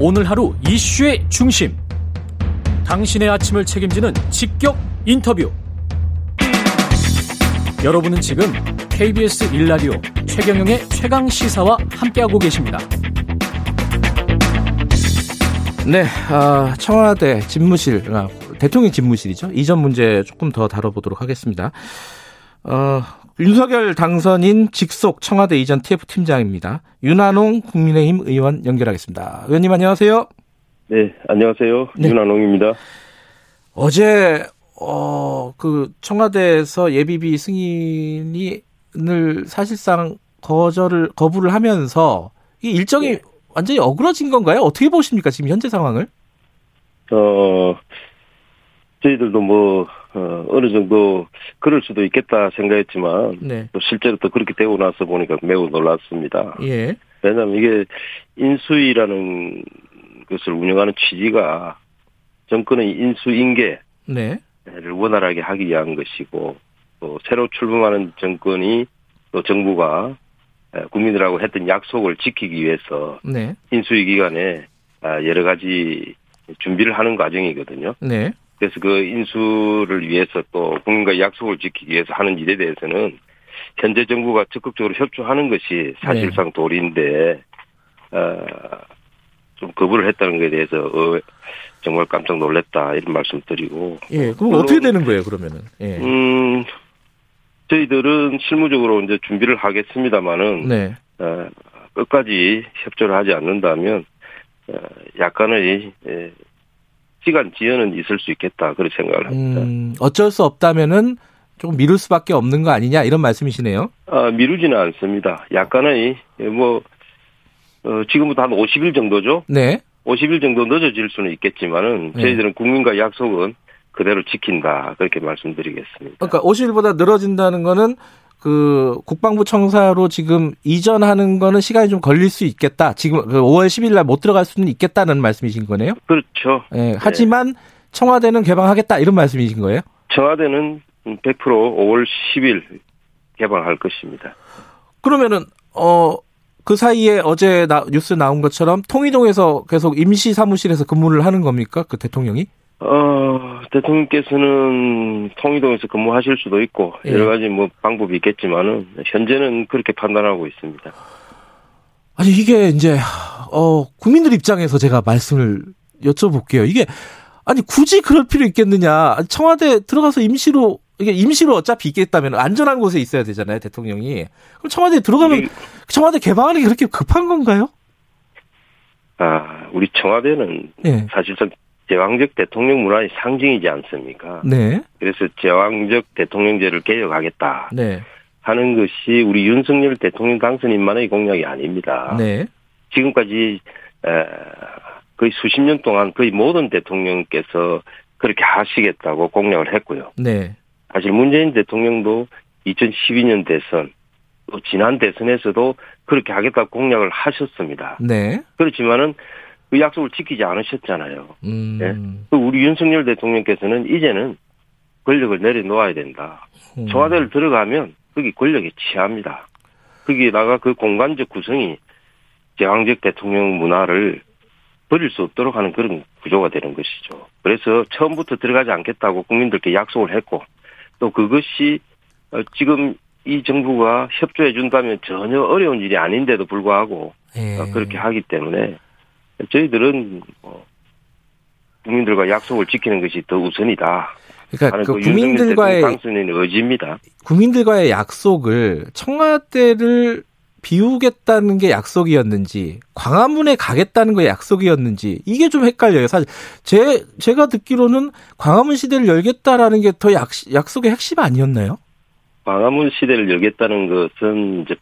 오늘 하루 이슈의 중심. 당신의 아침을 책임지는 직격 인터뷰. 여러분은 지금 KBS 일라디오 최경영의 최강 시사와 함께하고 계십니다. 네, 아, 청와대 집무실, 아, 대통령 집무실이죠. 이전 문제 조금 더 다뤄보도록 하겠습니다. 어, 윤석열 당선인 직속 청와대 이전 TF 팀장입니다. 윤한홍 국민의힘 의원 연결하겠습니다. 의원님 안녕하세요. 네, 안녕하세요. 네. 윤한홍입니다. 어제 어, 그 청와대에서 예비비 승인이 늘 사실상 거절을 거부를 하면서 이 일정이 네. 완전히 어그러진 건가요? 어떻게 보십니까? 지금 현재 상황을? 어, 저희들도 뭐, 어, 어느 정도 그럴 수도 있겠다 생각했지만, 네. 또 실제로 또 그렇게 되고 나서 보니까 매우 놀랐습니다. 예. 왜냐하면 이게 인수위라는 것을 운영하는 취지가 정권의 인수인계를 네. 원활하게 하기 위한 것이고, 또 새로 출범하는 정권이 또 정부가 국민들하고 했던 약속을 지키기 위해서 네. 인수위 기간에 아, 여러 가지 준비를 하는 과정이거든요. 네. 그래서 그 인수를 위해서 또 국민과 약속을 지키기 위해서 하는 일에 대해서는 현재 정부가 적극적으로 협조하는 것이 사실상 네. 도리인데 어, 좀 거부를 했다는 것에 대해서 어, 정말 깜짝 놀랐다 이런 말씀 드리고. 예, 그럼 어떻게 되는 거예요 그러면은? 예. 음, 저희들은 실무적으로 이제 준비를 하겠습니다만은 네. 어, 끝까지 협조를 하지 않는다면 어, 약간의 예, 시간 지연은 있을 수 있겠다 그런 생각을 합니다. 음, 어쩔 수 없다면은 조금 미룰 수밖에 없는 거 아니냐 이런 말씀이시네요. 아, 미루지는 않습니다. 약간의 뭐 어, 지금부터 한 50일 정도죠. 네. 50일 정도 늦어질 수는 있겠지만은 네. 저희들은 국민과 약속은 그대로 지킨다 그렇게 말씀드리겠습니다. 그러니까 50일보다 늘어진다는 거는 그 국방부 청사로 지금 이전하는 거는 시간이 좀 걸릴 수 있겠다. 지금 5월 그 10일 날 못 들어갈 수는 있겠다는 말씀이신 거네요. 그렇죠. 예, 하지만 네. 청와대는 개방하겠다 이런 말씀이신 거예요? 청와대는 100% 5월 10일 개방할 것입니다. 그러면은 어. 그 사이에 어제 나, 뉴스 나온 것처럼 통일동에서 계속 임시 사무실에서 근무를 하는 겁니까? 그 대통령이? 어, 대통령께서는 통일동에서 근무하실 수도 있고, 예. 여러 가지 뭐 방법이 있겠지만은, 현재는 그렇게 판단하고 있습니다. 아니, 이게 이제, 어, 국민들 입장에서 제가 말씀을 여쭤볼게요. 이게, 아니, 굳이 그럴 필요 있겠느냐. 청와대 들어가서 임시로, 이게 임시로 어차피 있겠다면 안전한 곳에 있어야 되잖아요, 대통령이. 그럼 청와대 들어가면, 청와대 개방하는 게 그렇게 급한 건가요? 아, 우리 청와대는 예. 사실상 제왕적 대통령 문화의 상징이지 않습니까? 네. 그래서 제왕적 대통령제를 개혁하겠다. 네. 하는 것이 우리 윤석열 대통령 당선인만의 공약이 아닙니다. 네. 지금까지 거의 수십 년 동안 거의 모든 대통령께서 그렇게 하시겠다고 공약을 했고요. 네. 사실 문재인 대통령도 2012년 대선 또 지난 대선에서도 그렇게 하겠다고 공약을 하셨습니다. 네. 그렇지만은 그 약속을 지키지 않으셨잖아요. 음. 네? 우리 윤석열 대통령께서는 이제는 권력을 내려놓아야 된다. 음. 청와대를 들어가면 거기 권력이 취합니다. 거기에다가 그 공간적 구성이 제왕적 대통령 문화를 버릴 수 없도록 하는 그런 구조가 되는 것이죠. 그래서 처음부터 들어가지 않겠다고 국민들께 약속을 했고 또 그것이 어, 지금 이 정부가 협조해 준다면 전혀 어려운 일이 아닌데도 불구하고 예. 그렇게 하기 때문에 저희들은 뭐 국민들과 약속을 지키는 것이 더 우선이다. 그러니까 그, 그 국민들과의 당선인 의지입니다. 국민들과의 약속을 청와대를 비우겠다는 게 약속이었는지 광화문에 가겠다는 게 약속이었는지 이게 좀 헷갈려요. 사실 제 제가 듣기로는 광화문 시대를 열겠다라는 게 더 약속의 핵심 아니었나요? 광화문 시대를 열겠다는 것은 이제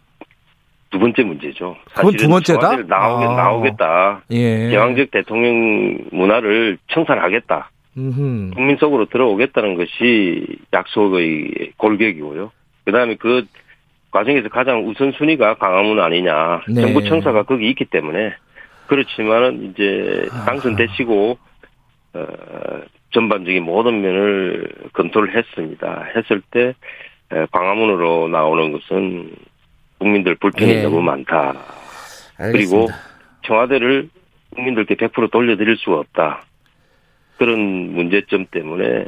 두 번째 문제죠. 그건 두 번째다? 나오겠, 아. 나오겠다. 예. 제왕적 대통령 문화를 청산하겠다. 음흠. 국민 속으로 들어오겠다는 것이 약속의 골격이고요. 그 다음에 그 과정에서 가장 우선순위가 강화문 아니냐. 네. 정부 청사가 거기 있기 때문에. 그렇지만은 이제 당선되시고, 어, 전반적인 모든 면을 검토를 했습니다. 했을 때, 광화문으로 나오는 것은 국민들 불편이 네. 너무 많다. 알겠습니다. 그리고 청와대를 국민들께 100% 돌려드릴 수가 없다. 그런 문제점 때문에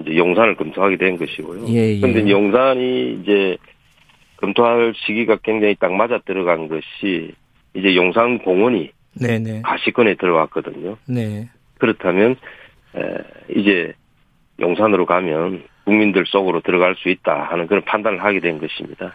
이제 용산을 검토하게 된 것이고요. 예, 예. 근데 용산이 이제 검토할 시기가 굉장히 딱 맞아 들어간 것이 이제 용산 공원이 네네. 가시권에 들어왔거든요. 네. 그렇다면 에, 이제 용산으로 가면 국민들 속으로 들어갈 수 있다 하는 그런 판단을 하게 된 것입니다.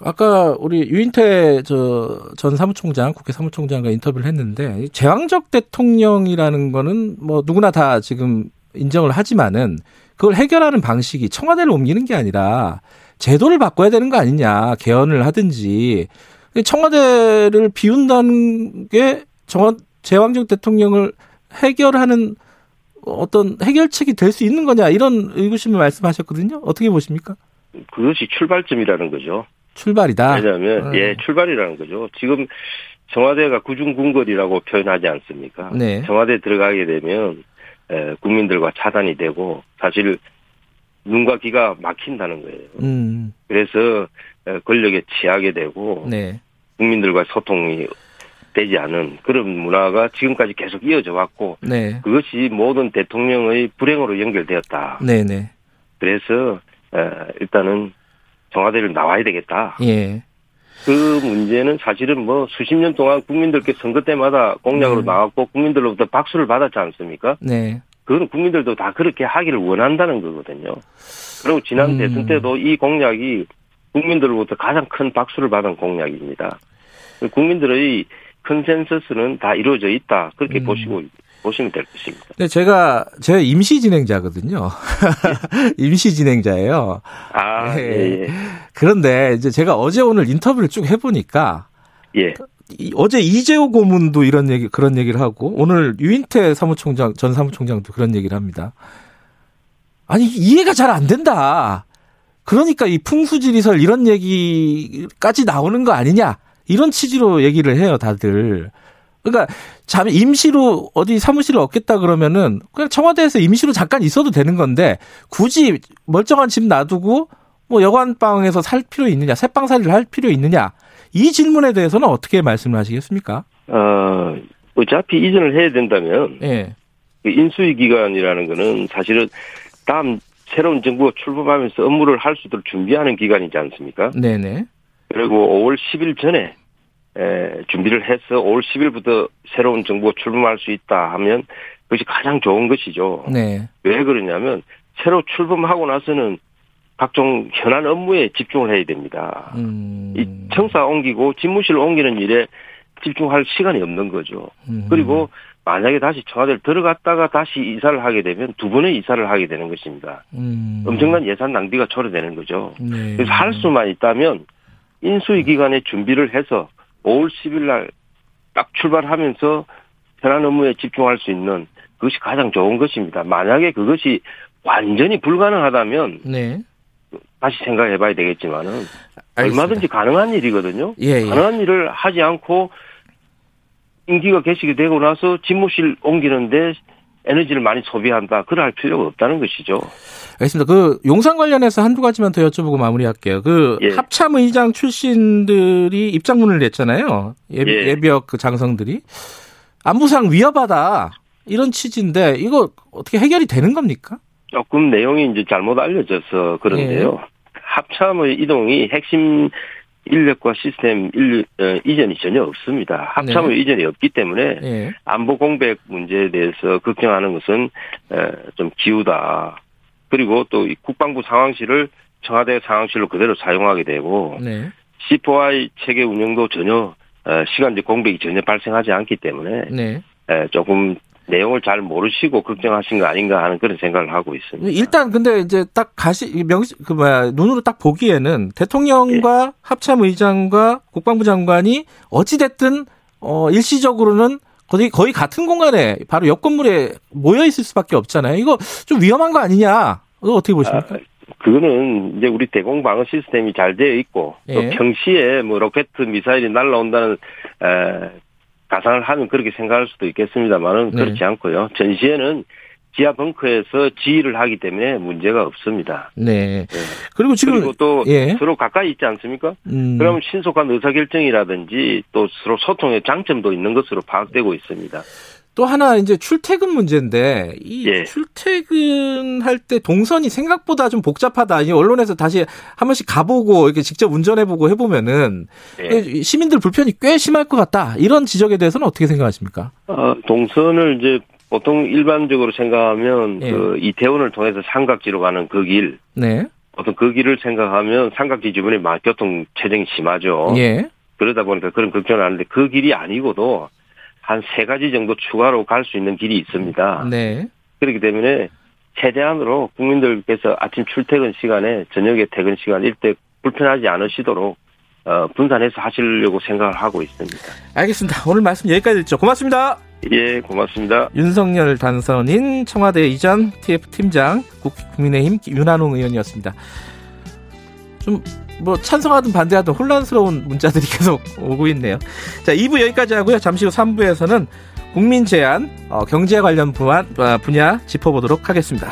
아까 우리 유인태 저전 사무총장 국회 사무총장과 인터뷰를 했는데 제왕적 대통령이라는 거는 뭐 누구나 다 지금 인정을 하지만은 그걸 해결하는 방식이 청와대를 옮기는 게 아니라 제도를 바꿔야 되는 거 아니냐 개헌을 하든지 청와대를 비운다는 게 정원 제왕적 대통령을 해결하는 어떤 해결책이 될 수 있는 거냐 이런 의구심을 말씀하셨거든요. 어떻게 보십니까? 그것이 출발점이라는 거죠. 출발이다. 왜냐하면 음. 예 출발이라는 거죠. 지금 청와대가 구중궁궐이라고 표현하지 않습니까? 네. 청와대 들어가게 되면 에, 국민들과 차단이 되고 사실 눈과 귀가 막힌다는 거예요. 음. 그래서 권력에 취하게 되고 네. 국민들과 소통이 되지 않은 그런 문화가 지금까지 계속 이어져 왔고 네. 그것이 모든 대통령의 불행으로 연결되었다. 네네. 네. 그래서 일단은 청와대를 나와야 되겠다. 예. 그 문제는 사실은 뭐 수십 년 동안 국민들께 선거 때마다 공약으로 네. 나왔고 국민들로부터 박수를 받았지 않습니까? 네. 그건 국민들도 다 그렇게 하기를 원한다는 거거든요. 그리고 지난 음. 대선 때도 이 공약이 국민들로부터 가장 큰 박수를 받은 공약입니다. 국민들의 컨센서스는 다 이루어져 있다. 그렇게 음. 보시고 보시면 될 것입니다. 네, 제가 제 임시 진행자거든요. 임시 진행자예요. 아, 네. 예, 예. 그런데 이제 제가 어제 오늘 인터뷰를 쭉 해보니까 예. 어제 이재호 고문도 이런 얘기 그런 얘기를 하고 오늘 유인태 사무총장 전 사무총장도 그런 얘기를 합니다. 아니 이해가 잘 안 된다. 그러니까 이 풍수지리설 이런 얘기까지 나오는 거 아니냐 이런 취지로 얘기를 해요 다들. 그러니까 잠 임시로 어디 사무실을 얻겠다 그러면은 그냥 청와대에서 임시로 잠깐 있어도 되는 건데 굳이 멀쩡한 집 놔두고 뭐 여관방에서 살 필요 있느냐 새방살이를 할 필요 있느냐 이 질문에 대해서는 어떻게 말씀을 하시겠습니까? 어 어차피 이전을 해야 된다면 예. 그 인수위 기간이라는 거는 사실은 다음 새로운 정부가 출범하면서 업무를 할 수 있도록 준비하는 기간이지 않습니까? 네네. 그리고 5월 10일 전에 에, 준비를 해서 5월 10일부터 새로운 정부가 출범할 수 있다 하면 그것이 가장 좋은 것이죠. 네. 왜 그러냐면 새로 출범하고 나서는 각종 현안 업무에 집중을 해야 됩니다. 음. 이 청사 옮기고 집무실 옮기는 일에 집중할 시간이 없는 거죠. 음. 그리고 만약에 다시 청와대를 들어갔다가 다시 이사를 하게 되면 두 번의 이사를 하게 되는 것입니다. 음. 엄청난 예산 낭비가 초래되는 거죠. 네. 그래서 할 수만 있다면 인수위 기간에 준비를 해서 5월 10일 날 딱 출발하면서 현안 업무에 집중할 수 있는 그것이 가장 좋은 것입니다. 만약에 그것이 완전히 불가능하다면 네. 다시 생각해 봐야 되겠지만은 알겠습니다. 얼마든지 가능한 일이거든요. 예, 예. 가능한 일을 하지 않고 임기가 개시게 되고 나서 집무실 옮기는데 에너지를 많이 소비한다. 그럴 필요가 없다는 것이죠. 알겠습니다. 그 용산 관련해서 한두 가지만 더 여쭤보고 마무리할게요. 그 예. 합참의장 출신들이 입장문을 냈잖아요. 예비, 예. 예비역 그 장성들이 안보상 위협하다 이런 취지인데 이거 어떻게 해결이 되는 겁니까? 조금 내용이 이제 잘못 알려져서 그런데요. 예. 합참의 이동이 핵심 인력과 시스템 일, 어, 이전이 전혀 없습니다. 합참의 네. 이전이 없기 때문에 네. 안보 공백 문제에 대해서 걱정하는 것은 에, 좀 기우다. 그리고 또 국방부 상황실을 청와대 상황실로 그대로 사용하게 되고 네. C4I 체계 운영도 전혀 어, 시간적 공백이 전혀 발생하지 않기 때문에 네. 에, 조금 내용을 잘 모르시고 걱정하신 거 아닌가 하는 그런 생각을 하고 있습니다. 일단 근데 이제 딱 가시 명시 그 뭐야 눈으로 딱 보기에는 대통령과 예. 합참 의장과 국방부 장관이 어찌 됐든 어 일시적으로는 거의 거의 같은 공간에 바로 옆 건물에 모여 있을 수밖에 없잖아요. 이거 좀 위험한 거 아니냐? 어떻게 보십니까? 아, 그거는 이제 우리 대공 방어 시스템이 잘 되어 있고 예. 또 평시에 뭐 로켓 미사일이 날라온다는 에, 가상을 하면 그렇게 생각할 수도 있겠습니다만은 네. 그렇지 않고요. 전시에는 지하 벙커에서 지휘를 하기 때문에 문제가 없습니다. 네. 네. 그리고 지금 그리고 또 예. 서로 가까이 있지 않습니까? 음. 그럼 신속한 의사결정이라든지 또 서로 소통의 장점도 있는 것으로 파악되고 있습니다. 또 하나 이제 출퇴근 문제인데 이 예. 출퇴근할 때 동선이 생각보다 좀 복잡하다. 이 언론에서 다시 한 번씩 가보고 이렇게 직접 운전해보고 해보면은 예. 시민들 불편이 꽤 심할 것 같다. 이런 지적에 대해서는 어떻게 생각하십니까? 어, 동선을 이제 보통 일반적으로 생각하면 예. 그 이태원을 통해서 삼각지로 가는 그 길. 네. 어떤 그 길을 생각하면 삼각지 주변에 교통 체증이 심하죠. 예. 그러다 보니까 그런 걱정을 하는데 그 길이 아니고도 한 세 가지 정도 추가로 갈 수 있는 길이 있습니다. 네. 그렇기 때문에 최대한으로 국민들께서 아침 출퇴근 시간에 저녁에 퇴근 시간 일대 불편하지 않으시도록 어, 분산해서 하시려고 생각을 하고 있습니다. 알겠습니다. 오늘 말씀 여기까지 듣죠. 고맙습니다. 예, 고맙습니다. 윤석열 단선인 청와대 이전 TF 팀장 국민의힘 윤한홍 의원이었습니다. 좀 뭐 찬성하든 반대하든 혼란스러운 문자들이 계속 오고 있네요. 자, 2부 여기까지 하고요. 잠시 후 3부에서는 국민 제안, 어, 경제 관련 분야, 어, 분야 짚어보도록 하겠습니다.